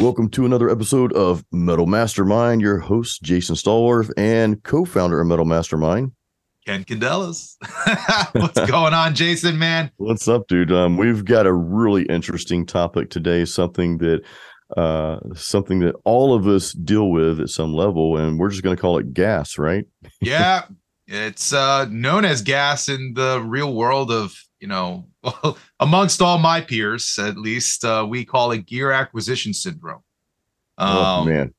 Welcome to another episode of Metal Mastermind. Your host, Jason Stallworth, and co founder of Metal Mastermind, Ken Candelas. What's going on, Jason, man? What's up, dude? Um, we've got a really interesting topic today, something that uh something that all of us deal with at some level and we're just going to call it gas right yeah it's uh known as gas in the real world of you know amongst all my peers at least uh we call it gear acquisition syndrome oh, um, oh man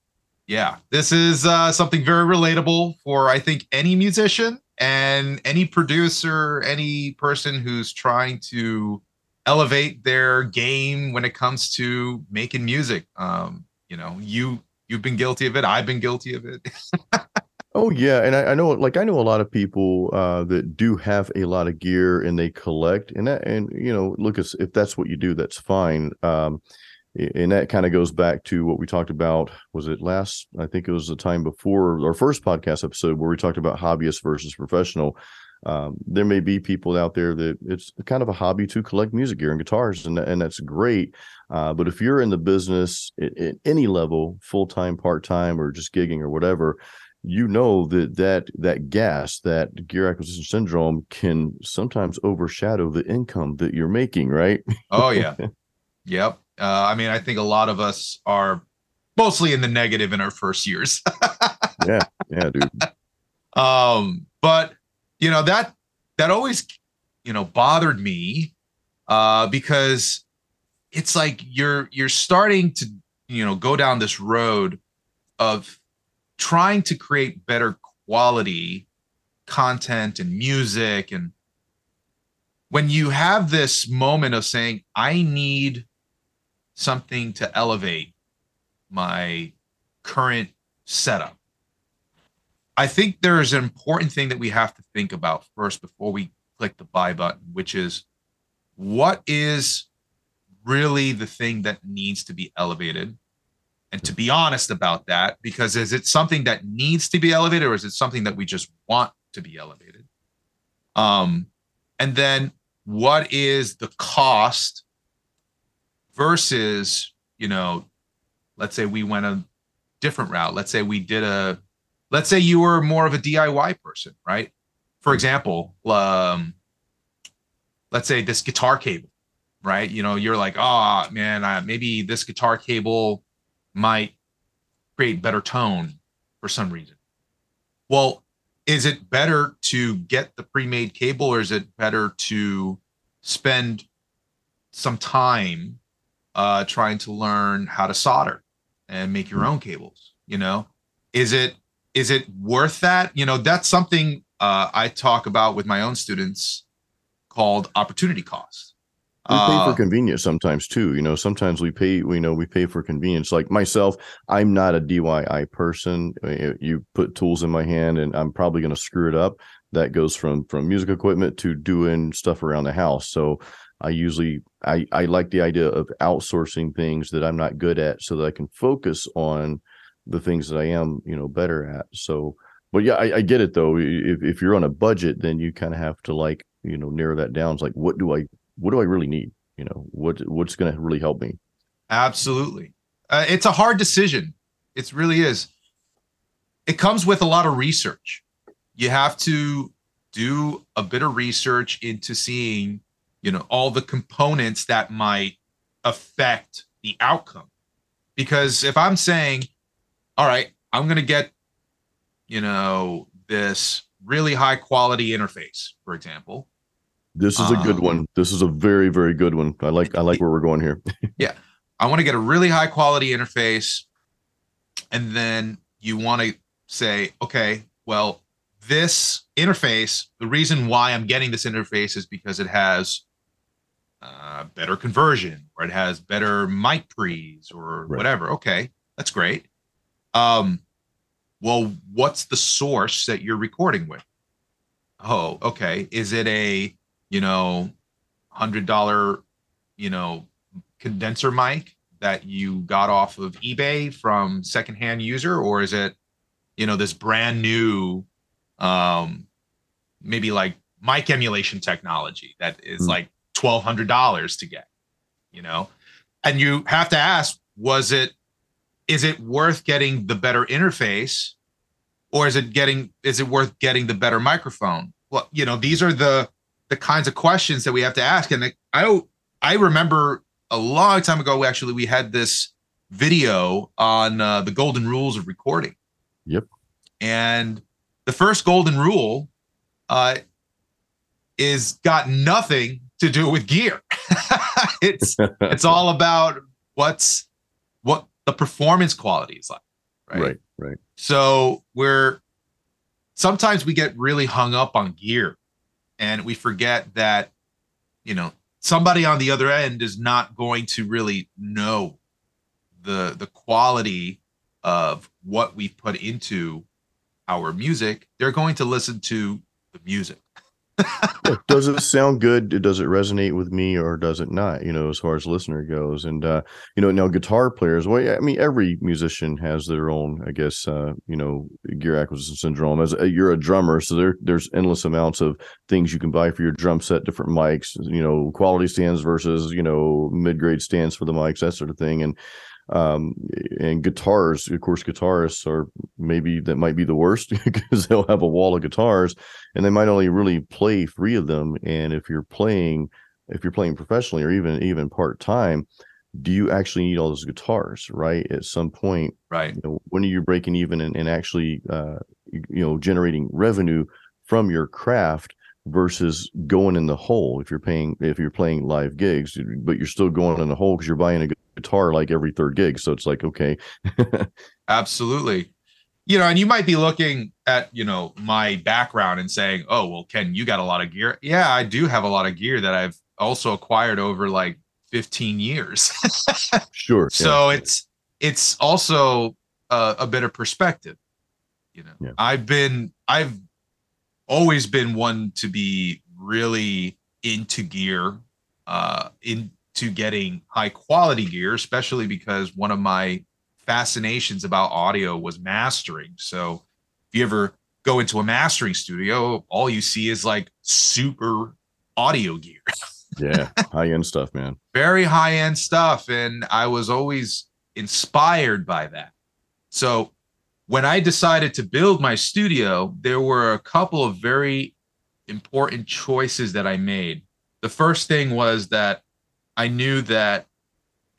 yeah this is uh something very relatable for i think any musician and any producer any person who's trying to elevate their game when it comes to making music. Um, you know, you you've been guilty of it. I've been guilty of it. oh yeah, and I, I, know, like I know a lot of people uh, that do have a lot of gear and they collect, and that, and you know, look, if that's what you do, that's fine. Um, and that kind of goes back to what we talked about. Was it last? I think it was the time before our first podcast episode where we talked about hobbyist versus professional um, there may be people out there that it's kind of a hobby to collect music gear and guitars, and and that's great. Uh, but if you're in the business at, at any level, full time, part time, or just gigging or whatever, you know that that that gas, that gear acquisition syndrome, can sometimes overshadow the income that you're making. Right? Oh yeah, yep. Uh, I mean, I think a lot of us are mostly in the negative in our first years. yeah, yeah, dude. Um, but you know that that always you know bothered me uh because it's like you're you're starting to you know go down this road of trying to create better quality content and music and when you have this moment of saying i need something to elevate my current setup I think there is an important thing that we have to think about first before we click the buy button, which is what is really the thing that needs to be elevated? And to be honest about that, because is it something that needs to be elevated or is it something that we just want to be elevated? Um, and then what is the cost versus, you know, let's say we went a different route. Let's say we did a let's say you were more of a DIY person, right? For example, um, let's say this guitar cable, right? You know, you're like, oh man, uh, maybe this guitar cable might create better tone for some reason. Well, is it better to get the pre-made cable or is it better to spend some time uh, trying to learn how to solder and make your own cables? You know, is it is it worth that? You know, that's something uh, I talk about with my own students called opportunity cost. We pay for uh, convenience sometimes too. You know, sometimes we pay, we know we pay for convenience. Like myself, I'm not a DIY person. You put tools in my hand and I'm probably going to screw it up. That goes from from music equipment to doing stuff around the house. So I usually I I like the idea of outsourcing things that I'm not good at so that I can focus on the things that I am, you know, better at. So, but yeah, I, I get it though. If if you're on a budget, then you kind of have to like, you know, narrow that down. It's like, what do I, what do I really need? You know, what what's going to really help me? Absolutely, uh, it's a hard decision. It really is. It comes with a lot of research. You have to do a bit of research into seeing, you know, all the components that might affect the outcome. Because if I'm saying, all right, I'm going to get, you know, this really high quality interface, for example. This is a good um, one. This is a very, very good one. I like, I like where we're going here. yeah. I want to get a really high quality interface. And then you want to say, okay, well, this interface, the reason why I'm getting this interface is because it has uh, better conversion or it has better mic pre's or right. whatever. Okay, that's great. Um, well, what's the source that you're recording with? Oh, okay. Is it a, you know, hundred dollar, you know, condenser mic that you got off of eBay from secondhand user, or is it, you know, this brand new, um, maybe like mic emulation technology that is mm. like twelve hundred dollars to get, you know, and you have to ask, was it is it worth getting the better interface? Or is it getting is it worth getting the better microphone? Well you know these are the the kinds of questions that we have to ask. And i i remember a long time ago actually we had this video on uh, the golden rules of recording. Yep. And the first golden rule uh is got nothing to do with gear. It's it's all about what's what the performance quality is like right? Right, right. so we're sometimes we get really hung up on gear and we forget that you know somebody on the other end is not going to really know the the quality of what we put into our music. They're going to listen to the music yeah, does it sound good? Does it resonate with me or does it not? You know, as far as listener goes, and uh, you know, now guitar players. Well, I mean, every musician has their own, I guess, uh, you know, gear acquisition syndrome. As a, you're a drummer, so there there's endless amounts of things you can buy for your drum set, different mics, you know, quality stands versus you know mid grade stands for the mics, that sort of thing, and um, and guitars of course guitarists are maybe that might be the worst because they'll have a wall of guitars and they might only really play three of them. And if you're playing if you're playing professionally or even even part-time do you actually need all those guitars right? At some point right. you know, when are you breaking even and, and actually uh, you know generating revenue from your craft versus going in the hole. If you're paying if you're playing live gigs but you're still going in the hole because you're buying a guitar like every third gig. So it's like okay. Absolutely. You know and you might be looking at you know my background and saying oh well ken you got a lot of gear. Yeah i do have a lot of gear that i've also acquired over like 15 years. Sure so yeah. it's it's also a, a bit of perspective you know. Yeah. i've been i've always been one to be really into gear, uh, into getting high quality gear, especially because one of my fascinations about audio was mastering. So if you ever go into a mastering studio, all you see is like super audio gear. yeah, high end stuff, man. Very high end stuff. And I was always inspired by that. So when I decided to build my studio, there were a couple of very important choices that I made. The first thing was that I knew that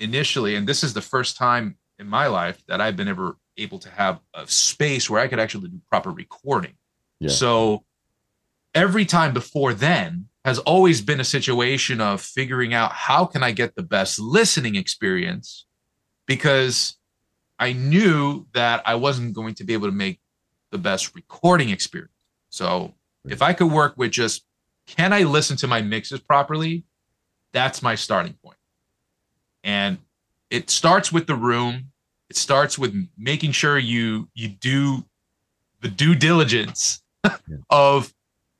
initially, and this is the first time in my life that I've been ever able to have a space where I could actually do proper recording. Yeah. So every time before then has always been a situation of figuring out how can I get the best listening experience because I knew that I wasn't going to be able to make the best recording experience. So if I could work with just can I listen to my mixes properly? That's my starting point. And it starts with the room. It starts with making sure you you do the due diligence of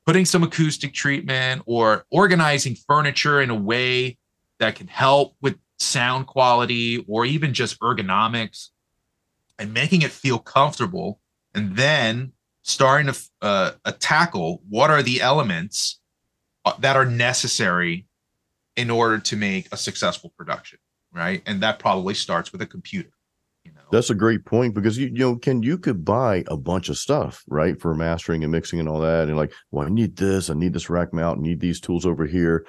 putting some acoustic treatment or organizing furniture in a way that can help with sound quality or even just ergonomics and making it feel comfortable and then starting to uh, tackle what are the elements uh, that are necessary in order to make a successful production right? And that probably starts with a computer that's a great point because you, you know ken you could buy a bunch of stuff right for mastering and mixing and all that and like well i need this i need this rack mount I need these tools over here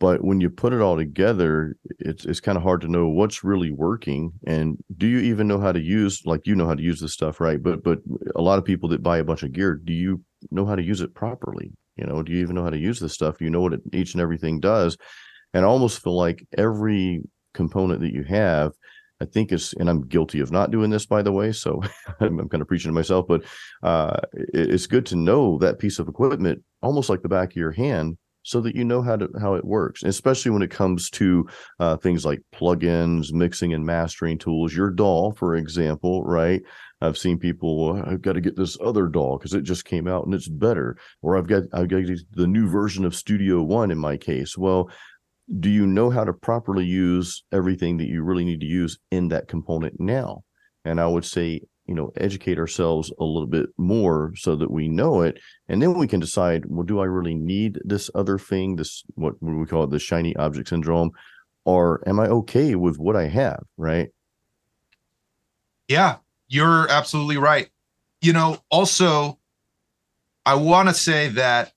but when you put it all together it's it's kind of hard to know what's really working and do you even know how to use like you know how to use this stuff right? But but a lot of people that buy a bunch of gear do you know how to use it properly? You know do you even know how to use this stuff? Do you know what it, each and everything does? And I almost feel like every component that you have I think is, and I'm guilty of not doing this, by the way. So I'm, I'm, kind of preaching to myself, but uh, it, it's good to know that piece of equipment almost like the back of your hand so that you know how to how it works especially when it comes to uh, things like plugins mixing and mastering tools. Your DAW for example right? I've seen people i've got to get this other DAW because it just came out and it's better or i've got i've got the new version of studio one in my case. Well do you know how to properly use everything that you really need to use in that component now? And i would say you know educate ourselves a little bit more so that we know it and then we can decide well do i really need this other thing this what we call it the shiny object syndrome or am i okay with what i have right Yeah, you're absolutely right. You know, also, I want to say that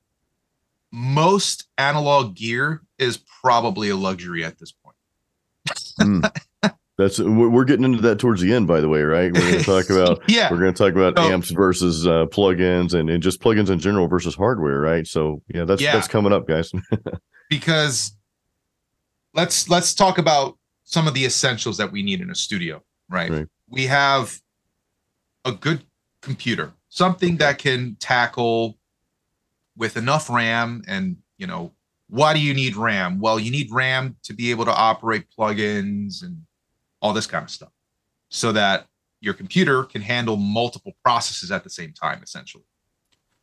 most analog gear is probably a luxury at this point. Mm. That's we're getting into that towards the end, by the way, right? We're going to talk about yeah. We're going to talk about So- amps versus uh, plugins and, and just plugins in general versus hardware, right? So yeah, that's Yeah. that's coming up, guys. because let's let's talk about some of the essentials that we need in a studio right, Right. we have a good computer something that can tackle with enough ram and you know why do you need ram well you need ram to be able to operate plugins and all this kind of stuff so that your computer can handle multiple processes at the same time essentially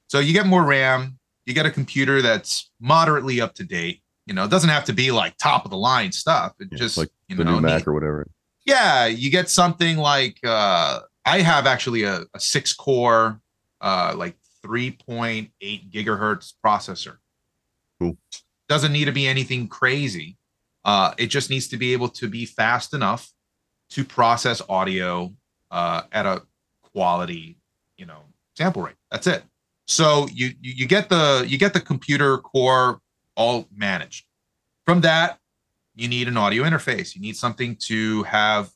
so you get more ram you get a computer that's moderately up to date you know it doesn't have to be like top of the line stuff it Yeah, just like you the know new Mac need- or whatever. yeah you get something like uh i have actually a, a six core uh like 3.8 gigahertz processor Cool. doesn't need to be anything crazy uh it just needs to be able to be fast enough to process audio uh at a quality you know sample rate. That's it. So you you, you get the you get the computer core all managed. From that you need an audio interface. You need something to have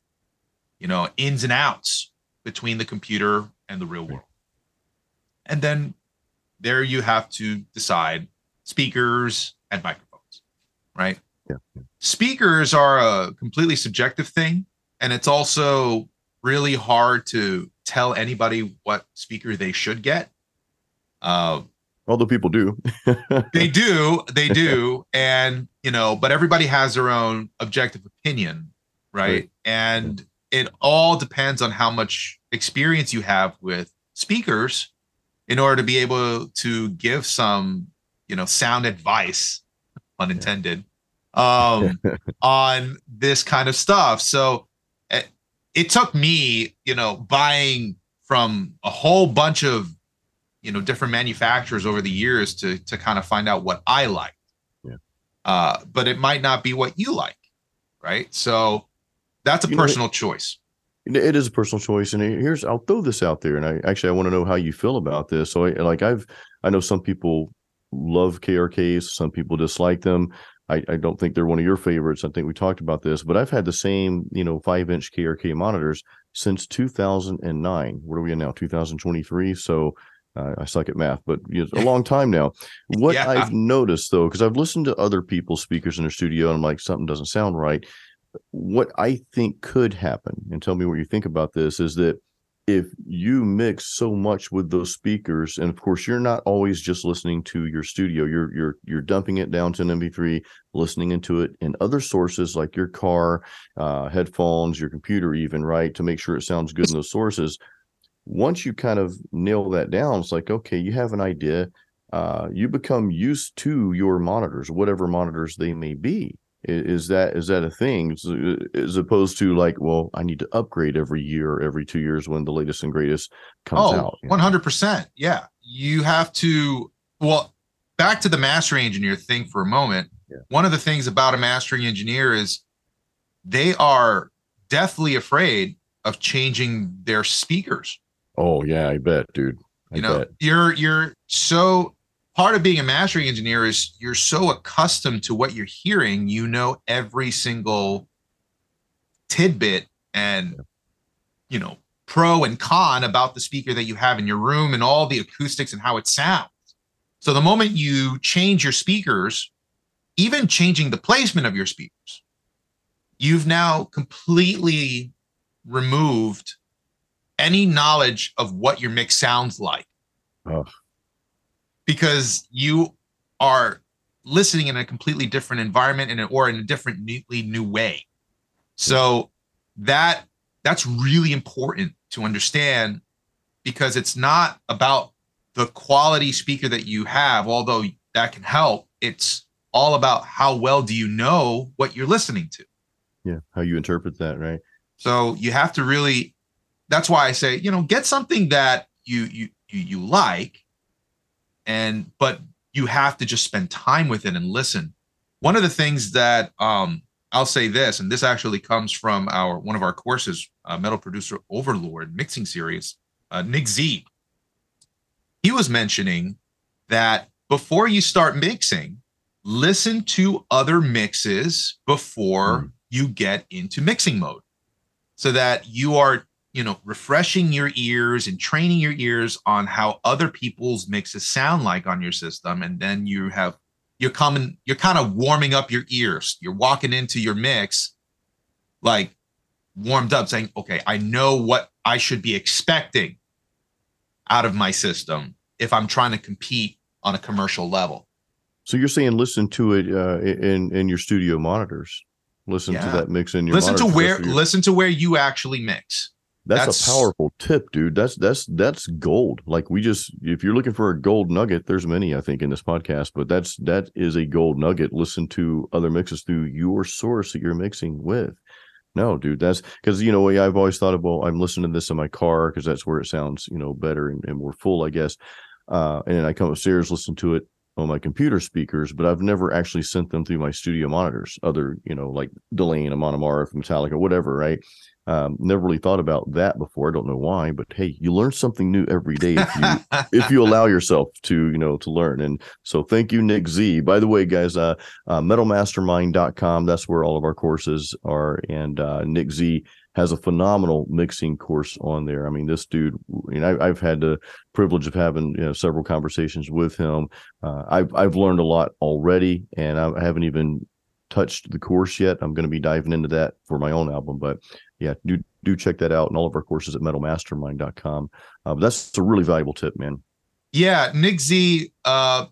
you know ins and outs between the computer and the real world. And then there you have to decide speakers and microphones right? Yeah. speakers are a completely subjective thing and it's also really hard to tell anybody what speaker they should get uh, Although people do. they do they do and you know but everybody has their own objective opinion right, Right. and it all depends on how much experience you have with speakers in order to be able to give some you know sound advice unintended um on this kind of stuff so it, took me you know buying from a whole bunch of you know different manufacturers over the years to to kind of find out what I like. Yeah. Uh, but it might not be what you like, right? So that's a You know, personal choice. It- it is a personal choice, and here's I'll throw this out there, and I actually I want to know how you feel about this. So, I, like I've I know some people love KRKs, some people dislike them. I, I don't think they're one of your favorites. I think we talked about this, but I've had the same you know five inch KRK monitors since 2009. What are we in now? 2023. So. Uh, I suck at math, but you know, a long time now. What Yeah. I've noticed though, because I've listened to other people's speakers in their studio, and I'm like, something doesn't sound right what I think could happen, and tell me what you think about this, is that if you mix so much with those speakers, and of course you're not always just listening to your studio, you're you're you're dumping it down to an MP3, listening into it in other sources like your car, uh, headphones, your computer, even right, to make sure it sounds good in those sources. Once you kind of nail that down, it's like okay, you have an idea. Uh, you become used to your monitors, whatever monitors they may be is that is that a thing as, opposed to like well i need to upgrade every year every two years when the latest and greatest comes Oh, out you 100%. Yeah. You have to, well, back to the mastering engineer thing for a moment. Yeah. One of the things about a mastering engineer is they are deathly afraid of changing their speakers. oh yeah i bet dude i you know bet you're you're so part of being a mastering engineer is you're so accustomed to what you're hearing you know every single tidbit and you know pro and con about the speaker that you have in your room and all the acoustics and how it sounds. So the moment you change your speakers even changing the placement of your speakers you've now completely removed any knowledge of what your mix sounds like. Oh. Because you are listening in a completely different environment and or in a different neatly new way. So that that's really important to understand because it's not about the quality speaker that you have although that can help. It's all about how well do you know what you're listening to. Yeah how you interpret that right? So you have to really that's why I say, you know, get something that you you you, you like and but you have to just spend time with it and listen. One of the things that um I'll say this, and this actually comes from our one of our courses, uh, Metal Producer Overlord mixing series, uh, Nick Z. He was mentioning that before you start mixing, listen to other mixes before mm. you get into mixing mode, so that you are you know refreshing your ears and training your ears on how other people's mixes sound like on your system, and then you have you're coming, you're kind of warming up your ears. You're walking into your mix like warmed up, saying, okay, I know what I should be expecting out of my system if I'm trying to compete on a commercial level. So you're saying listen to it uh, in in your studio monitors. Listen yeah. to that mix in your. Listen to where your... listen to where you actually mix. That's, that's, a powerful tip, dude. That's that's that's gold. Like we just if you're looking for a gold nugget, there's many I think in this podcast, but that's that is a gold nugget. Listen to other mixes through your source that you're mixing with. No, dude, that's because you know I've always thought of well, I'm listening to this in my car because that's where it sounds you know better and, and more full, I guess. Uh, and then I come upstairs, listen to it on my computer speakers, but I've never actually sent them through my studio monitors, other, you know, like Delain, Amon Amarth, Metallica, whatever, right? Um, never really thought about that before. I don't know why, but hey, you learn something new every day if you if you allow yourself to, you know, to learn. And so thank you, Nick Z. By the way, guys, uh, uh metalmastermind.com, that's where all of our courses are. And uh Nick Z has a phenomenal mixing course on there. I mean, this dude, you know, I, have had the privilege of having you know, several conversations with him. Uh, I've I've learned a lot already, and I haven't even touched the course yet. I'm going to be diving into that for my own album, but yeah, do do check that out and all of our courses at metalmastermind.com. Uh, that's a really valuable tip, man. Yeah, Nick Z uh,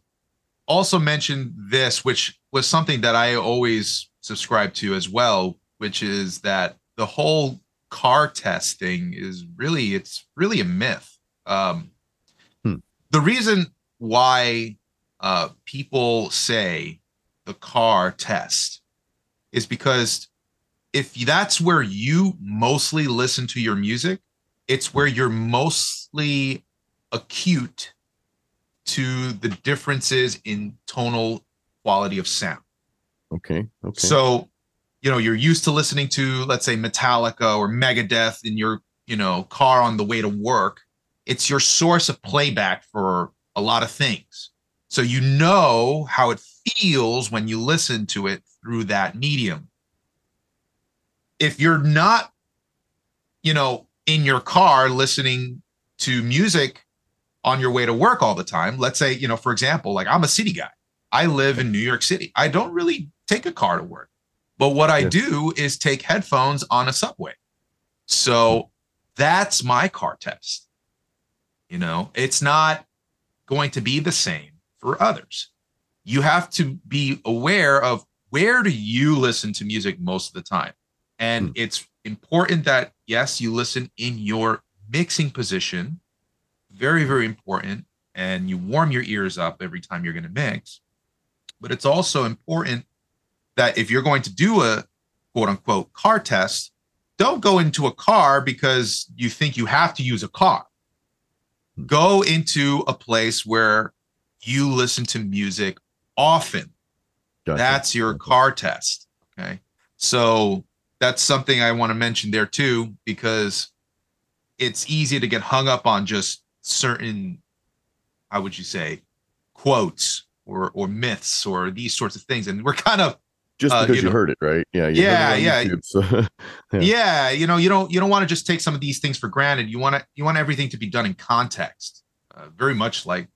also mentioned this, which was something that I always subscribe to as well, which is that the whole car test thing is really it's really a myth. Um, hmm. The reason why uh, people say the car test is because if that's where you mostly listen to your music, it's where you're mostly acute to the differences in tonal quality of sound. Okay. Okay. So you know you're used to listening to let's say metallica or megadeth in your you know car on the way to work it's your source of playback for a lot of things so you know how it feels when you listen to it through that medium. If you're not you know in your car listening to music on your way to work all the time let's say you know for example like i'm a city guy. I live in new york city. I don't really take a car to work. But what I do is take headphones on a subway. So that's my car test. You know, it's not going to be the same for others. You have to be aware of where do you listen to music most of the time. And hmm. it's important that, yes, you listen in your mixing position. Very, very important. And you warm your ears up every time you're going to mix. But it's also important that if you're going to do a quote unquote car test, don't go into a car because you think you have to use a car. Go into a place where you listen to music often. Gotcha. That's your car test. Okay. So that's something I want to mention there too, because it's easy to get hung up on just certain, how would you say, quotes or or myths or these sorts of things. And we're kind of just uh, because uh, you, you know, heard it, right? Yeah, yeah, yeah. YouTube, so, yeah. yeah. You know, you don't you don't want to just take some of these things for granted. You want to you want everything to be done in context. Uh, very much like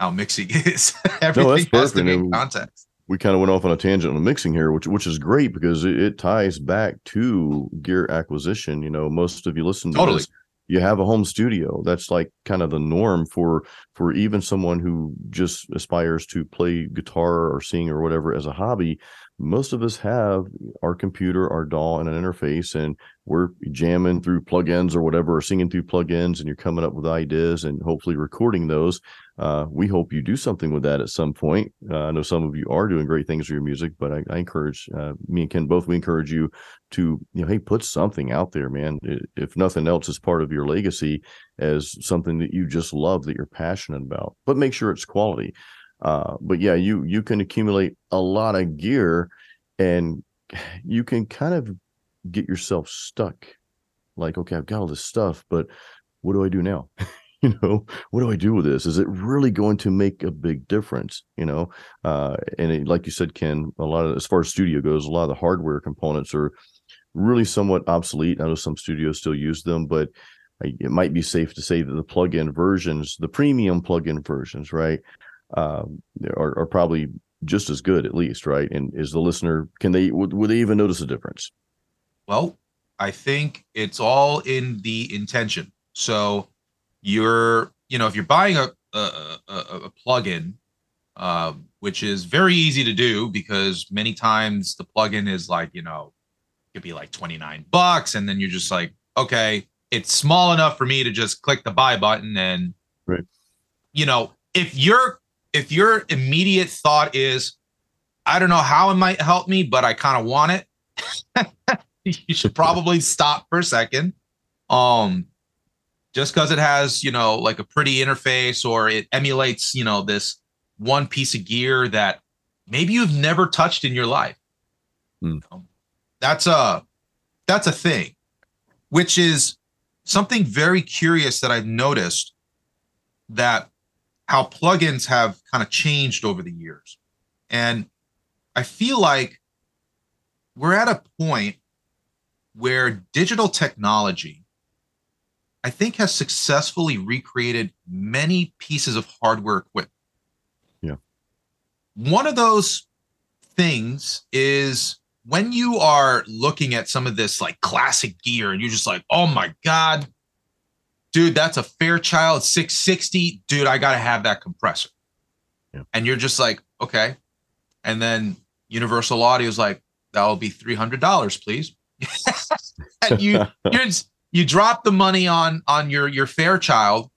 how mixing is. everything no, has to be in context. We kind of went off on a tangent on mixing here, which which is great because it, it, ties back to gear acquisition. You know, most of you listen to totally. this you have a home studio that's like kind of the norm for for even someone who just aspires to play guitar or sing or whatever as a hobby most of us have our computer, our DAW, and an interface, and we're jamming through plugins or whatever, or singing through plugins, and you're coming up with ideas and hopefully recording those. Uh, we hope you do something with that at some point. Uh, I know some of you are doing great things with your music, but I, I encourage uh, me and Ken both. We encourage you to, you know, hey, put something out there, man. If nothing else, as part of your legacy as something that you just love, that you're passionate about, but make sure it's quality. Uh, but yeah, you you can accumulate a lot of gear and you can kind of get yourself stuck. Like, okay, I've got all this stuff, but what do I do now? you know, what do I do with this? Is it really going to make a big difference? You know, uh, and it, like you said, Ken, a lot of as far as studio goes, a lot of the hardware components are really somewhat obsolete. I know some studios still use them, but it might be safe to say that the plug-in versions, the premium plug-in versions, right, uh, are, are probably just as good, at least, right? And is the listener can they would, would they even notice a difference? Well, I think it's all in the intention. So you're, you know, if you're buying a a, a, a plugin, uh, which is very easy to do because many times the plugin is like, you know, it could be like 29 bucks, and then you're just like, okay, it's small enough for me to just click the buy button and right. you know, if your if your immediate thought is, I don't know how it might help me, but I kind of want it, you should probably stop for a second. Um, just because it has, you know, like a pretty interface or it emulates, you know, this one piece of gear that maybe you've never touched in your life. Hmm. That's a that's a thing, which is something very curious that I've noticed that how plugins have kind of changed over the years. And I feel like we're at a point where digital technology, I think, has successfully recreated many pieces of hardware equipment. Yeah. One of those things is when you are looking at some of this like classic gear and you're just like, oh my God, dude, that's a Fairchild 660. Dude, I got to have that compressor. Yeah. And you're just like, okay. And then Universal Audio is like, that'll be $300, please. and you, you you drop the money on on your your Fairchild,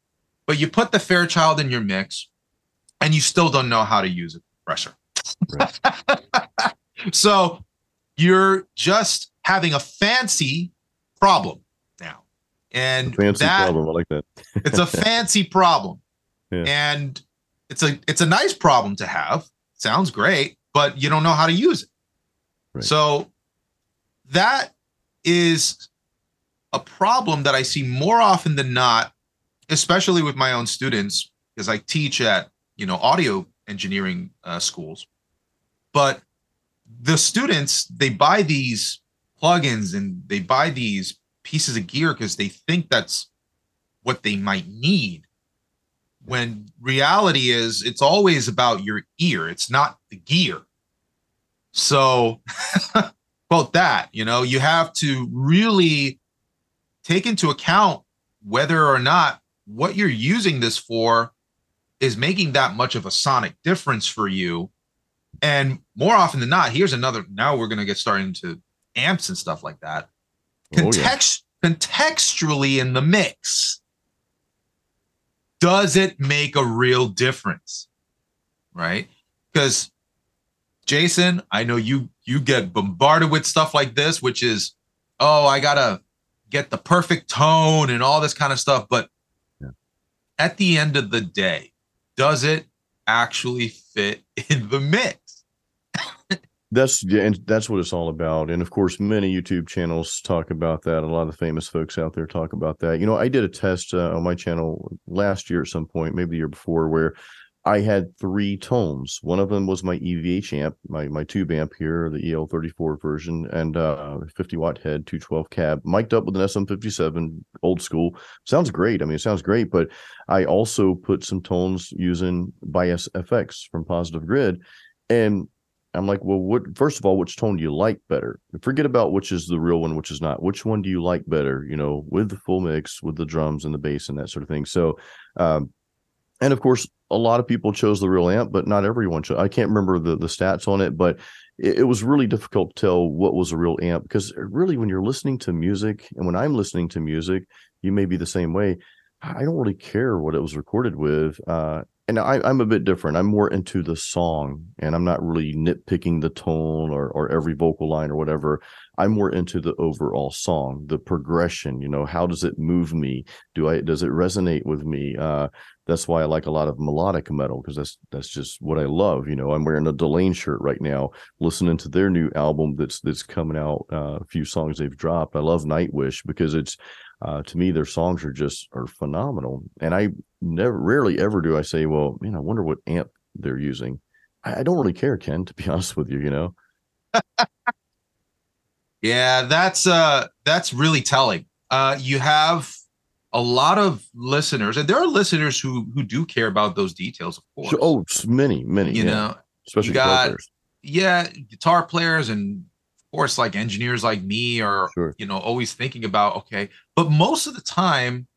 but you put the Fairchild in your mix and you still don't know how to use it. Pressure. Right. so you're just having a fancy problem now. And a Fancy that, problem. I like that. it's a fancy problem. Yeah. And it's a it's a nice problem to have. Sounds great, but you don't know how to use it. Right. So that is a problem that I see more often than not, especially with my own students, because I teach at you know audio engineering uh, schools. But the students they buy these plugins and they buy these pieces of gear because they think that's what they might need. When reality is, it's always about your ear. It's not the gear. So, both that, you know, you have to really take into account whether or not what you're using this for is making that much of a sonic difference for you. And more often than not, here's another. Now we're going to get started into amps and stuff like that. Oh, yeah. Contextually in the mix, does it make a real difference? Right? Because Jason, I know you you get bombarded with stuff like this, which is, oh, I gotta get the perfect tone and all this kind of stuff. But Yeah. at the end of the day, does it actually fit in the mix? That's yeah, and that's what it's all about. And of course, many YouTube channels talk about that. A lot of the famous folks out there talk about that. You know, I did a test uh, on my channel last year at some point, maybe the year before, where I had three tones. One of them was my EVH amp, my my tube amp here, the EL34 version, and uh 50 watt head, 212 cab, mic'd up with an SM57, old school. Sounds great. I mean, it sounds great, but I also put some tones using Bias FX from Positive Grid, and I'm like, well, what? First of all, which tone do you like better? Forget about which is the real one, which is not. Which one do you like better? You know, with the full mix, with the drums and the bass and that sort of thing. So, um, and of course, a lot of people chose the real amp, but not everyone. Chose. I can't remember the the stats on it, but it, it was really difficult to tell what was a real amp because really, when you're listening to music, and when I'm listening to music, you may be the same way. I don't really care what it was recorded with. Uh, and I, I'm a bit different. I'm more into the song, and I'm not really nitpicking the tone or or every vocal line or whatever. I'm more into the overall song, the progression. You know, how does it move me? Do I does it resonate with me? Uh, that's why I like a lot of melodic metal because that's that's just what I love. You know, I'm wearing a Delain shirt right now, listening to their new album that's that's coming out. Uh, a few songs they've dropped. I love Nightwish because it's uh, to me their songs are just are phenomenal. And I never, rarely ever do I say, well, man, I wonder what amp they're using. I, I don't really care, Ken, to be honest with you. You know. yeah, that's uh that's really telling. Uh, you have a lot of listeners, and there are listeners who who do care about those details, of course. oh, many, many. You yeah. know, especially you got- players. yeah, guitar players and of course like engineers like me are Sure. you know always thinking about okay, but most of the time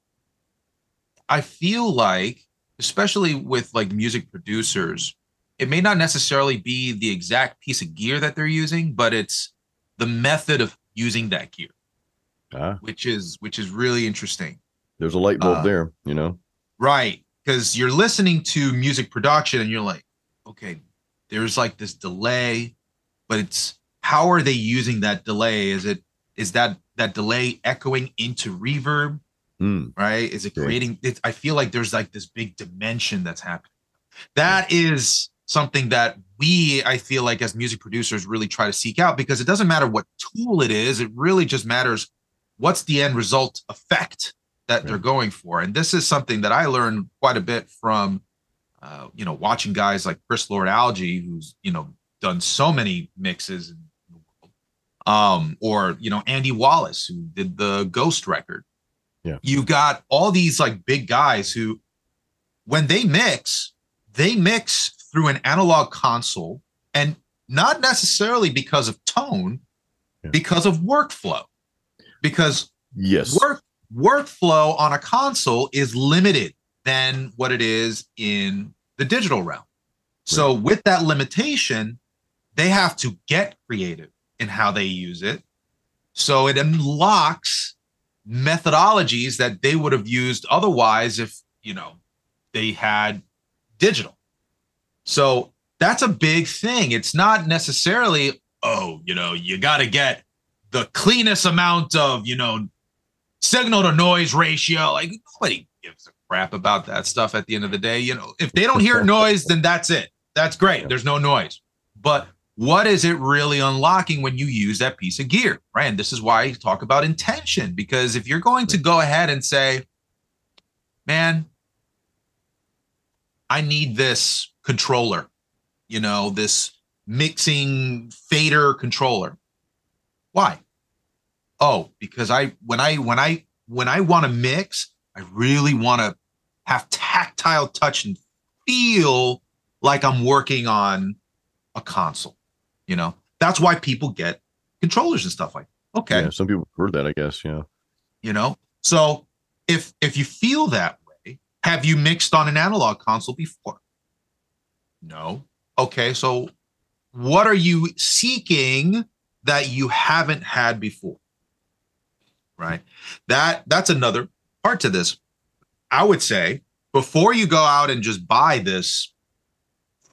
I feel like especially with like music producers, it may not necessarily be the exact piece of gear that they're using, but it's the method of using that gear, Ah, which is which is really interesting. There's a light bulb Uh, there. You know. Right. Because you're listening to music production and you're like, okay, there's like this delay, but it's how are they using that delay? Is it is that that delay echoing into reverb? Hmm. Right? Is it creating it? I feel like there's like this big dimension that's happening. That is something that we, I feel like as music producers really try to seek out because it doesn't matter what tool it is, it really just matters what's the end result effect that they're going for. And this is something that I learned quite a bit from, uh, you know, watching guys like Chris Lord Alge, who's, you know, done so many mixes in the world. Um, or, you know, Andy Wallace, who did the Ghost record. Yeah. You got all these like big guys who, when they mix, they mix through an analog console and not necessarily because of tone, Yeah. because of workflow. Because Yes. work workflow on a console is limited than what it is in the digital realm. So with that limitation, they have to get creative in how they use it. So it unlocks methodologies that they would have used otherwise if, you know, they had digital. So that's a big thing. It's not necessarily, oh, you know, you got to get the cleanest amount of, you know, signal to noise ratio. Like nobody gives a crap about that stuff at the end of the day. You know, if they don't hear noise, then that's it. That's great. There's no noise. But what is it really unlocking when you use that piece of gear? Right. And this is why I talk about intention, because if you're going to go ahead and say, man, I need this controller, you know, this mixing fader controller. Why? Oh, because I when I when I when I want to mix, I really want to have tactile touch and feel like I'm working on a console. You know, that's why people get controllers and stuff like. that. Okay, Yeah. Some people heard that, I guess. Yeah. you know. So if if you feel that way, have you mixed on an analog console before? No. Okay, so what are you seeking that you haven't had before? Right? That that's another part to this. I would say before you go out and just buy this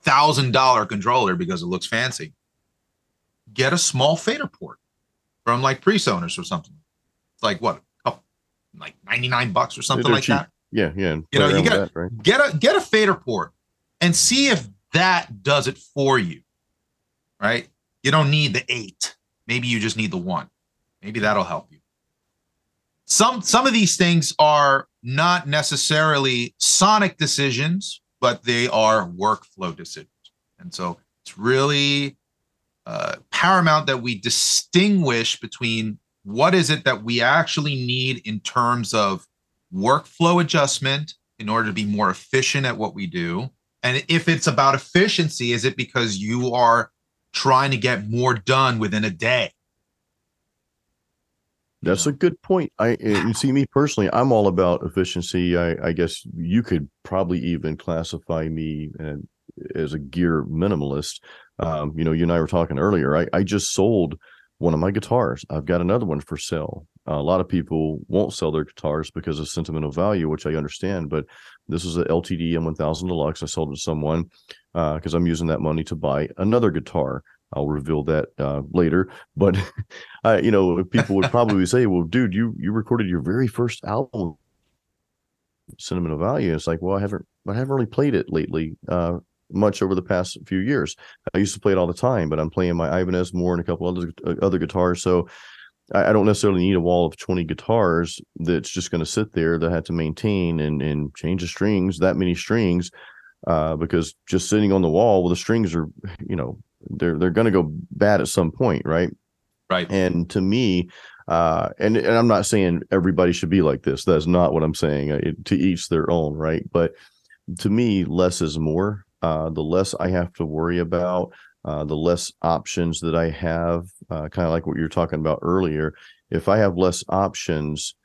thousand dollar controller because it looks fancy, get a small fader port from like PreSonus or something. It's like what, oh, like ninety nine bucks or something they're like cheap. that. Yeah. Yeah. You know, you got- that, right? Get a get a fader port and see if that does it for you. Right? You don't need the eight. Maybe you just need the one. Maybe that'll help you. Some some of these things are not necessarily sonic decisions, but they are workflow decisions. And so it's really uh, paramount that we distinguish between what is it that we actually need in terms of workflow adjustment in order to be more efficient at what we do. And if it's about efficiency, is it because you are trying to get more done within a day? That's know? a good point. I uh, you see me personally, I'm all about efficiency. I, I guess you could probably even classify me uh, as a gear minimalist. Um, you know, you and I were talking earlier. I, I just sold one of my guitars. I've got another one for sale. a lot of people won't sell their guitars because of sentimental value, which I understand. But this is a LTD M1000 Deluxe. I sold it to someone because I'm using that money to buy another guitar. I'll reveal that uh, later. But uh, you know, people would probably say, "Well, dude, you you recorded your very first album sentimental value. It's like, well, I haven't, I haven't really played it lately, uh, much over the past few years. I used to play it all the time, but I'm playing my Ibanez more and a couple other uh, other guitars. So I, I don't necessarily need a wall of 20 guitars that's just going to sit there that I had to maintain and and change the strings, that many strings, uh, because just sitting on the wall, well, the strings are, you know, they're they're going to go bad at some point, right? Right. And to me, uh, and and I'm not saying everybody should be like this. That's not what I'm saying. Uh, it, to each their own, right? But to me, less is more. Uh, the less I have to worry about, uh, the less options that I have. Uh, kind of like what you were talking about earlier. If I have less options,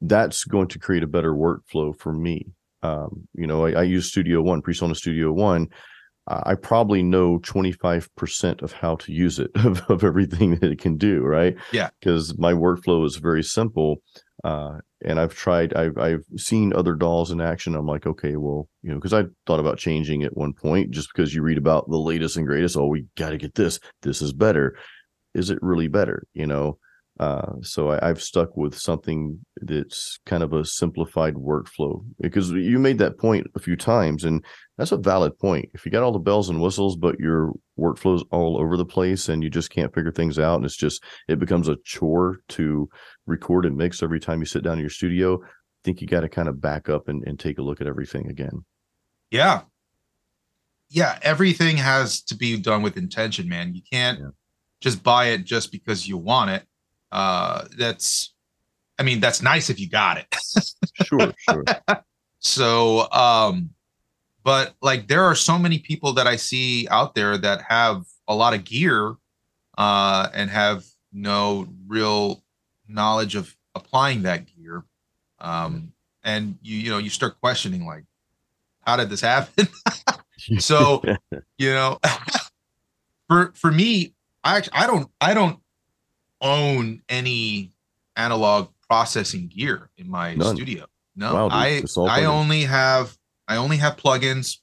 that's going to create a better workflow for me. Um, you know, I, I use Studio One, PreSonus Studio One I probably know 25% of how to use it, of, of everything that it can do, right? Yeah. Because my workflow is very simple. Uh, and I've tried, I've, I've seen other DAWs in action. I'm like, okay, well, you know, because I thought about changing at one point just because you read about the latest and greatest. Oh, we got to get this. This is better. Is it really better? You know, uh, so I, have stuck with something that's kind of a simplified workflow because you made that point a few times, and that's a valid point. If you got all the bells and whistles, but your workflow's all over the place and you just can't figure things out, and it's just it becomes a chore to record and mix every time you sit down in your studio. I think you got to kind of back up and, and take a look at everything again. Yeah. Yeah. Everything has to be done with intention, man. You can't yeah. just buy it just because you want it uh that's i mean that's nice if you got it. Sure sure. So um but like there are so many people that i see out there that have a lot of gear uh and have no real knowledge of applying that gear. Um and you you know you start questioning like how did this happen? So you know for for me i actually i don't i don't own any analog processing gear in my None. studio. No, wow, I I only have I only have plugins.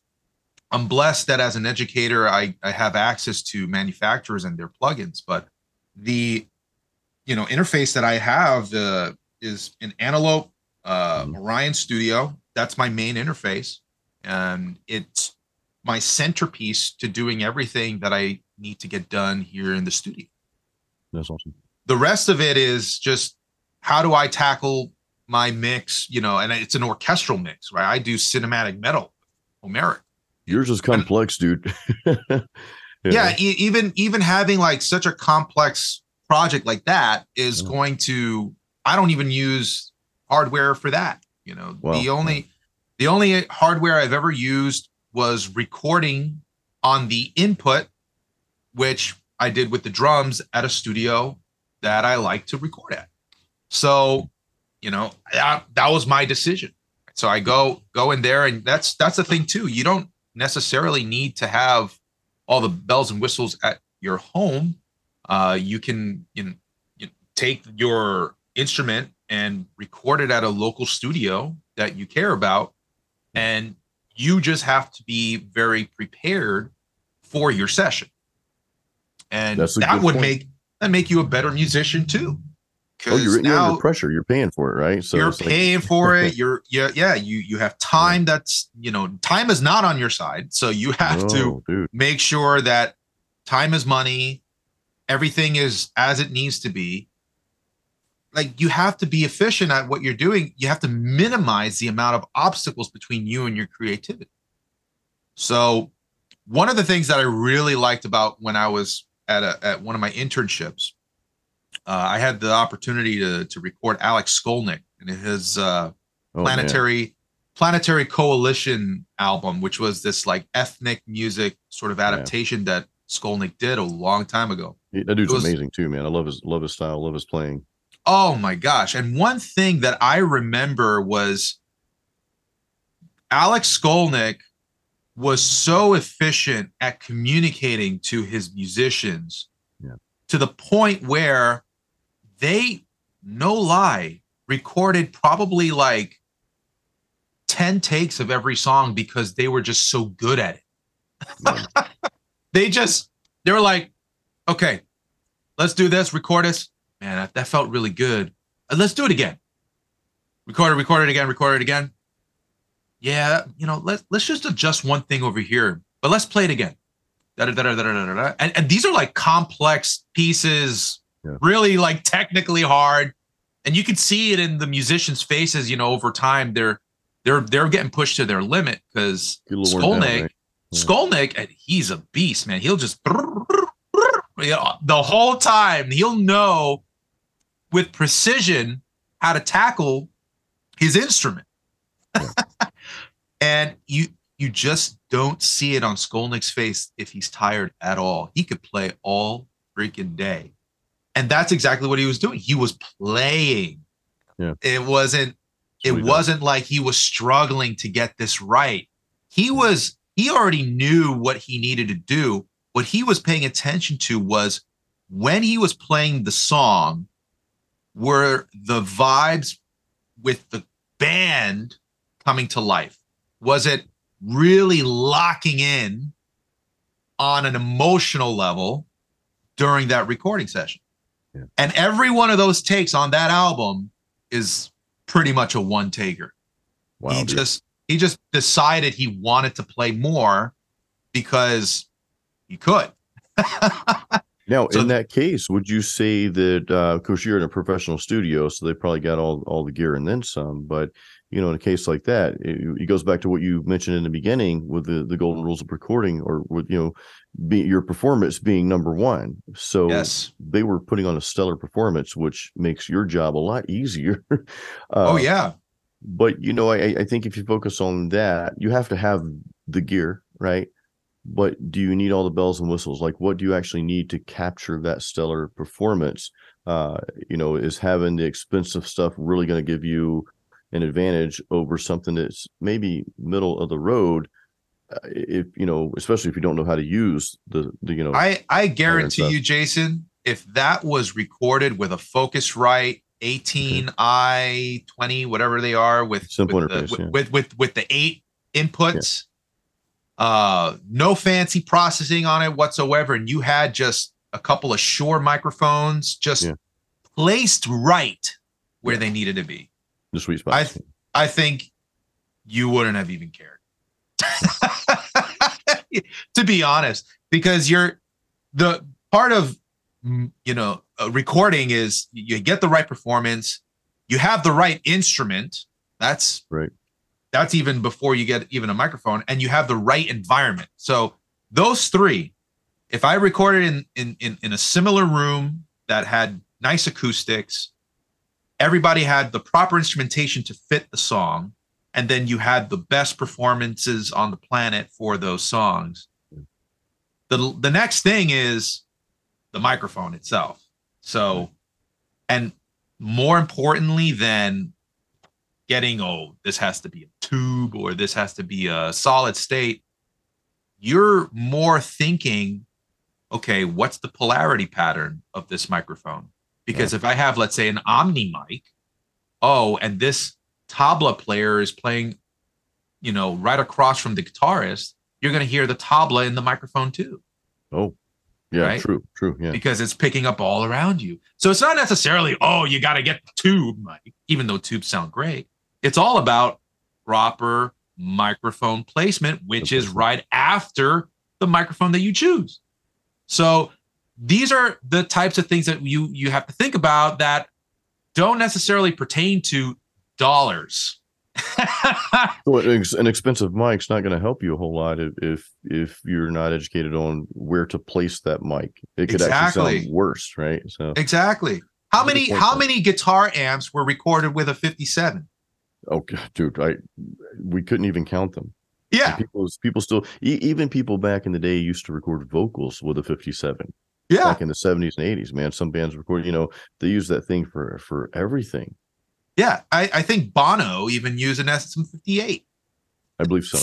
I'm blessed that as an educator, I, I have access to manufacturers and their plugins, but the you know interface that I have uh, is an Antelope uh, mm. Orion Studio. That's my main interface, and it's my centerpiece to doing everything that I need to get done here in the studio. That's awesome the rest of it is just how do I tackle my mix, you know, and it's an orchestral mix, right? I do cinematic metal, Homeric. Yours is complex, and, dude. yeah, yeah e- even even having like such a complex project like that is mm. going to I don't even use hardware for that. You know, wow. the only the only hardware I've ever used was recording on the input, which I did with the drums at a studio that I like to record at. So, you know, that, that was my decision. So I go go in there, and that's that's the thing too. You don't necessarily need to have all the bells and whistles at your home. Uh, you can you know, you take your instrument and record it at a local studio that you care about, and you just have to be very prepared for your session. And that would point. make that make you a better musician too. Oh, you're, now, you're under pressure. You're paying for it, right? So you're paying like... for it. You're yeah, yeah. You you have time. That's you know, time is not on your side. So you have oh, to dude. make sure that time is money. Everything is as it needs to be. Like you have to be efficient at what you're doing. You have to minimize the amount of obstacles between you and your creativity. So, one of the things that I really liked about when I was at a, at one of my internships, uh, I had the opportunity to to record Alex Skolnick and his uh, oh, planetary man. planetary coalition album, which was this like ethnic music sort of adaptation yeah. that Skolnick did a long time ago. Yeah, that dude's was, amazing too, man. I love his love his style, love his playing. Oh my gosh! And one thing that I remember was Alex Skolnick was so efficient at communicating to his musicians yeah. to the point where they, no lie, recorded probably like 10 takes of every song because they were just so good at it. Yeah. they just, they were like, okay, let's do this, record this. Man, that, that felt really good. Uh, let's do it again. Record it, record it again, record it again. Yeah, you know, let's let's just adjust one thing over here, but let's play it again. Da, da, da, da, da, da, da. And, and these are like complex pieces, Yeah. really like technically hard. And you can see it in the musicians' faces, you know, over time they're they're they're getting pushed to their limit because Get a little worn down, right? Yeah. Skolnick, and he's a beast, man. He'll just you know, the whole time he'll know with precision how to tackle his instrument. and you you just don't see it on Skolnick's face if he's tired at all. He could play all freaking day. And that's exactly what he was doing. He was playing. Yeah. It wasn't it he does. wasn't like he was struggling to get this right. He was he already knew what he needed to do. What he was paying attention to was when he was playing the song were the vibes with the band coming to life. Was it really locking in on an emotional level during that recording session? Yeah. And every one of those takes on that album is pretty much a one taker. Wow, he dude. just he just decided he wanted to play more because he could. Now, So- in that case, would you say that, uh, of course, you're in a professional studio, so they probably got all all the gear and then some. But you know, in a case like that, it, it goes back to what you mentioned in the beginning with the the golden rules of recording, or with you know, be, your performance being number one. So yes. they were putting on a stellar performance, which makes your job a lot easier. uh, oh yeah. but you know, I, I think if you focus on that, you have to have the gear, right? But do you need all the bells and whistles? Like, what do you actually need to capture that stellar performance? Uh, you know, is having the expensive stuff really going to give you an advantage over something that's maybe middle of the road? Uh, if you know, especially if you don't know how to use the, the you know, I I guarantee you, Jason, if that was recorded with a Focusrite 18i 20, whatever they are, with Simple with, the, interface, with, yeah. with with with the eight inputs, uh, no fancy processing on it whatsoever, and you had just a couple of Shure microphones just Yeah. placed right where they needed to be. The sweet spot. I th- I think you wouldn't have even cared. to be honest, because you're the part of mm, you know recording is you get the right performance, you have the right instrument. That's Right. That's even before you get even a microphone, and you have the right environment. So those three, if I recorded in in in, in a similar room that had nice acoustics, everybody had the proper instrumentation to fit the song and then you had the best performances on the planet for those songs. The the next thing is the microphone itself. So and more importantly than getting oh this has to be a tube or this has to be a solid state you're more thinking okay what's the polarity pattern of this microphone because if i have let's say an omni mic oh and this tabla player is playing you know right across from the guitarist you're going to hear the tabla in the microphone too. Oh, yeah, right? true, true, yeah. because it's picking up all around you. So it's not necessarily oh you got to get the tube mic even though tubes sound great. It's all about proper microphone placement which is right after the microphone that you choose. So these are the types of things that you you have to think about that don't necessarily pertain to dollars an, expensive mic's not going to help you a whole lot if, if if you're not educated on where to place that mic. It could actually sound worse, right? So, exactly how many how many guitar amps were recorded with a 57 oh, God, dude, I we couldn't even count them. yeah People, people still, even people back in the day used to record vocals with a 57. Yeah Back in the 70s and 80s, man, some bands record. You know, they use that thing for for everything. Yeah, I, I think Bono even used an SM58. I believe so.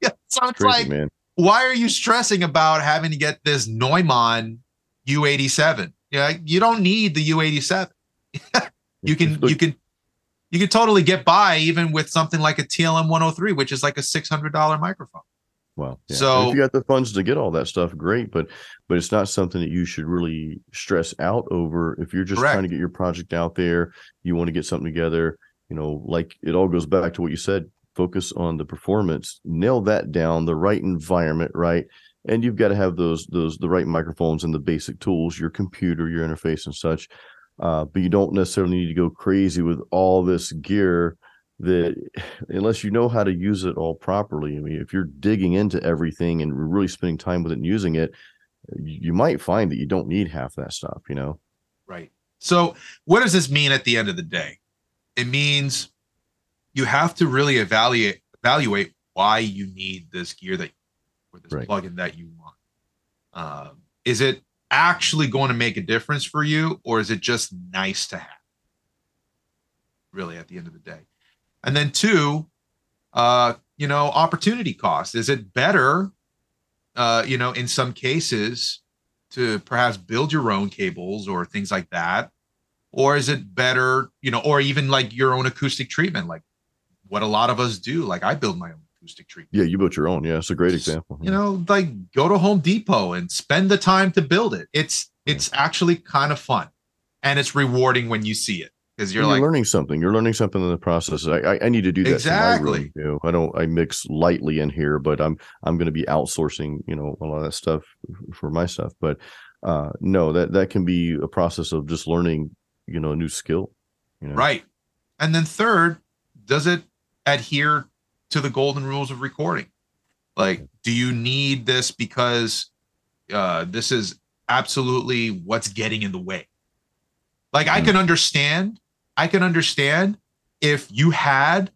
Yeah. Yeah, so it's Crazy, like, man. why are you stressing about having to get this Neumann U87? Yeah, you don't need the U87. you can you can you can totally get by even with something like a TLM 103, which is like a six hundred dollar microphone. Wow. Yeah. So- if you got the funds to get all that stuff, great. But but it's not something that you should really stress out over. If you're just trying to get your project out there, you want to get something together. You know, like it all goes back to what you said. focus on the performance, nail that down, the right environment, right? And you've got to have those those the right microphones and the basic tools, your computer, your interface, and such. Uh, but you don't necessarily need to go crazy with all this gear that unless you know how to use it all properly. I mean, if you're digging into everything and really spending time with it and using it, you might find that you don't need half that stuff, you know? Right. So, what does this mean at the end of the day? It means you have to really evaluate evaluate why you need this gear that or this Right. plugin that you want. Um, is it actually going to make a difference for you, or is it just nice to have? Really, at the end of the day, and then two, uh, you know, opportunity cost. Is it better, uh, you know, in some cases, to perhaps build your own cables or things like that, or is it better, you know, or even like your own acoustic treatment, like what a lot of us do? Like I build my own acoustic treatment Yeah, you built your own. Yeah, it's a great example. you know like go to home depot and spend the time to build it it's it's actually kind of fun and it's rewarding when you see it because you're you're, like learning something. You're learning something in the process. I I, I need to do that. my room, Exactly. I don't. I mix lightly in here, but I'm I'm going to be outsourcing. You know, a lot of that stuff for my stuff. But uh no, that that can be a process of just learning. You know, a new skill. You know? right and then third does it adhere to the golden rules of recording like do you need this because uh this is absolutely what's getting in the way like i Hmm. can understand i can understand if you had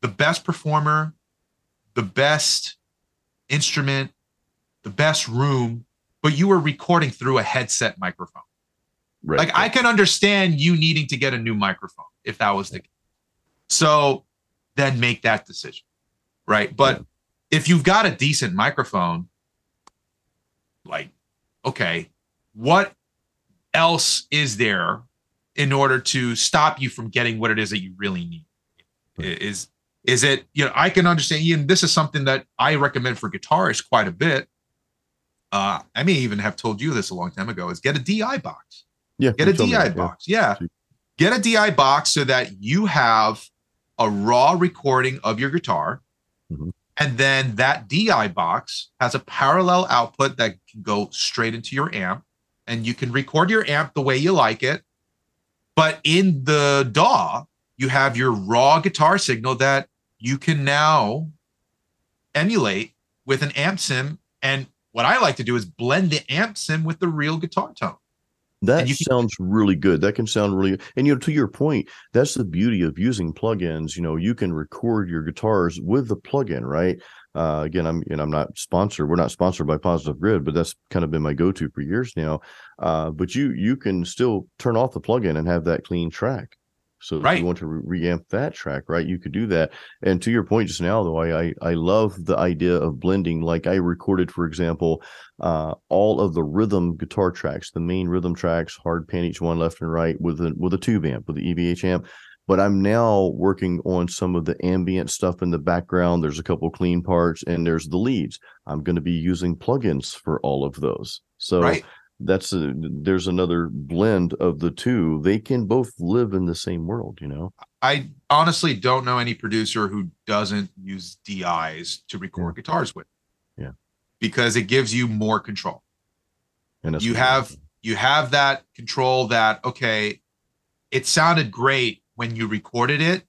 the best performer the best instrument the best room but you were recording through a headset microphone Right. like I can understand you needing to get a new microphone if that was the case. So then make that decision. Right. But if you've got a decent microphone, like, okay, what else is there in order to stop you from getting what it is that you really need? I- Is is it, you know, I can understand Ian, this is something that I recommend for guitarists quite a bit. Uh, I may even have told you this a long time ago, is get a DI box yeah. get a DI that, yeah. box. Yeah. Sweet. Get a DI box so that you have a raw recording of your guitar. Mhm. And then that DI box has a parallel output that can go straight into your amp. And you can record your amp the way you like it. But in the DAW, you have your raw guitar signal that you can now emulate with an amp sim. And what I like to do is blend the amp sim with the real guitar tone. That you can- sounds really good. That can sound really, and you know, to your point, that's the beauty of using plugins. You know, you can record your guitars with the plugin, right? Uh, again, I'm and I'm not sponsored. We're not sponsored by Positive Grid, but that's kind of been my go-to for years now. Uh, but you you can still turn off the plugin and have that clean track. So if you want to re- reamp that track, right? You could do that. And to your point just now, though, I I, I love the idea of blending. Like I recorded, for example, uh, all of the rhythm guitar tracks, the main rhythm tracks, hard pan each one left and right with a with a tube amp, with the EVH amp. But I'm now working on some of the ambient stuff in the background. There's a couple clean parts, and there's the leads. I'm going to be using plugins for all of those. So right. That's a, there's another blend of the two. They can both live in the same world, you know. I honestly don't know any producer who doesn't use DIs to record guitars with. Yeah. Because it gives you more control. And You have you have that control that okay, it sounded great when you recorded it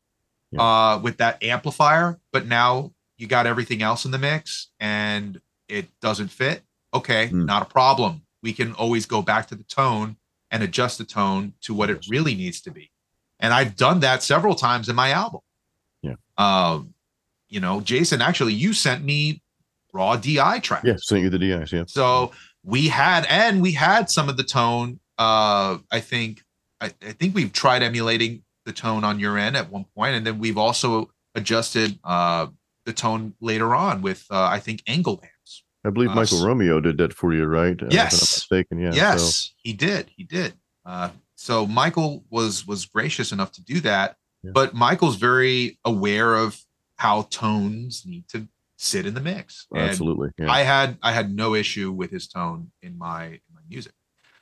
Yeah. uh with that amplifier, but now you got everything else in the mix and it doesn't fit. Okay, Mm. not a problem. We can always go back to the tone and adjust the tone to what it really needs to be. And I've done that several times in my album. Yeah. Um, you know, Jason, actually, you sent me raw DI tracks. yeah, sent you the DIs, yeah. So we had, and we had some of the tone. Uh, I think, I, I think we've tried emulating the tone on your end at one point, and then we've also adjusted uh, the tone later on with, uh, I think, ENGL amps. I believe Michael Romeo did that for you, right? Uh, if I'm not Yes. mistaken, yeah. so- yes, he did. He did. Uh, so Michael was was gracious enough to do that, Yeah. but Michael's very aware of how tones need to sit in the mix. And absolutely. Yeah. I had I had no issue with his tone in my in my music.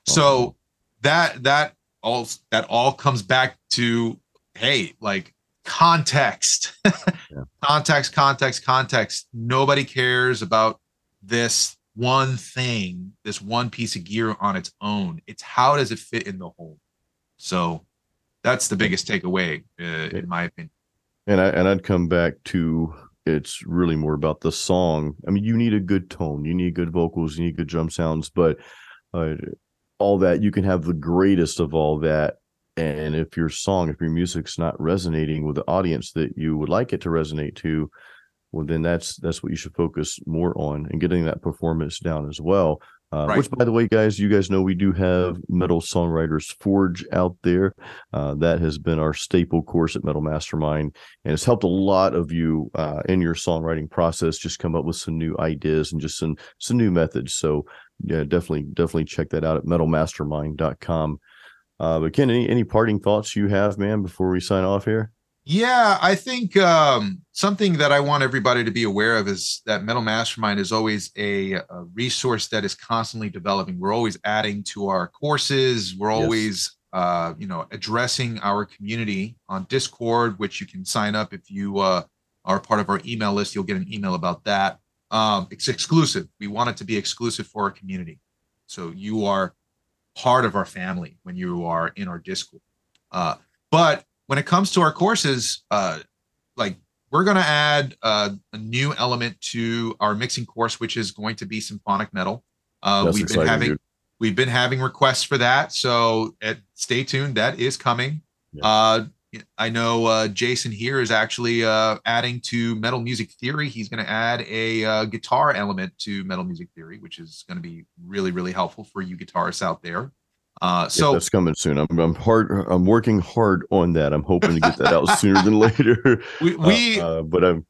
So that that all that all comes back to hey, like context. Yeah. context, context, context. Nobody cares about this one thing, this one piece of gear on its own. It's how does it fit in the whole. So that's the biggest takeaway, uh, in my opinion. And I and I'd come back to it's really more about the song. I mean, you need a good tone, you need good vocals, you need good drum sounds, but uh, all that you can have the greatest of all that. And if your song, if your music's not resonating with the audience that you would like it to resonate to, well, then that's that's what you should focus more on and getting that performance down as well. Uh, Right. Which, by the way, guys, you guys know we do have Metal Songwriters Forge out there. Uh, that has been our staple course at Metal Mastermind, and it's helped a lot of you uh, in your songwriting process. Just come up with some new ideas and just some some new methods. So, yeah, definitely definitely check that out at metalmastermind.com. Uh, but Ken, any any parting thoughts you have, man, before we sign off here? Yeah, I think um, something that I want everybody to be aware of is that Metal Mastermind is always a, a resource that is constantly developing. We're always adding to our courses. We're Yes. always, uh, you know, addressing our community on Discord, which you can sign up if you uh, are part of our email list. You'll get an email about that. Um, it's exclusive. We want it to be exclusive for our community, so you are part of our family when you are in our Discord. Uh, but when it comes to our courses, uh, like we're going to add uh, a new element to our mixing course, which is going to be symphonic metal. Uh, we've been having dude. we've been having requests for that, so uh, stay tuned. That is coming. Yeah. Uh, I know uh, Jason here is actually uh, adding to metal music theory. He's going to add a uh, guitar element to metal music theory, which is going to be really really helpful for you guitarists out there. Uh, Yeah, so that's coming soon. I'm I'm hard. I'm working hard on that. I'm hoping to get that out sooner than later. we, Uh, we uh, but I'm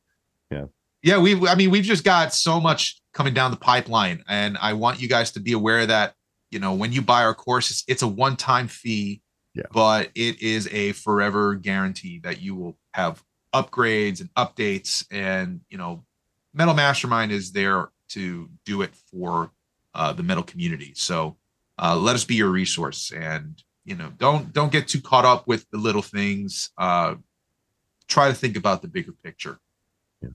yeah yeah. we i mean we've just got so much coming down the pipeline and i want you guys to be aware that you know when you buy our course it's, it's a one-time fee Yeah. but it is a forever guarantee that you will have upgrades and updates and you know metal mastermind is there to do it for uh, the metal community so uh, let us be your resource and you know don't don't get too caught up with the little things uh, try to think about the bigger picture Yeah.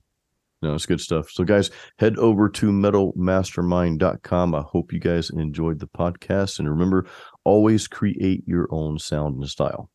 no, it's good stuff. So, guys, head over to metalmastermind.com. I hope you guys enjoyed the podcast, and remember, always create your own sound and style.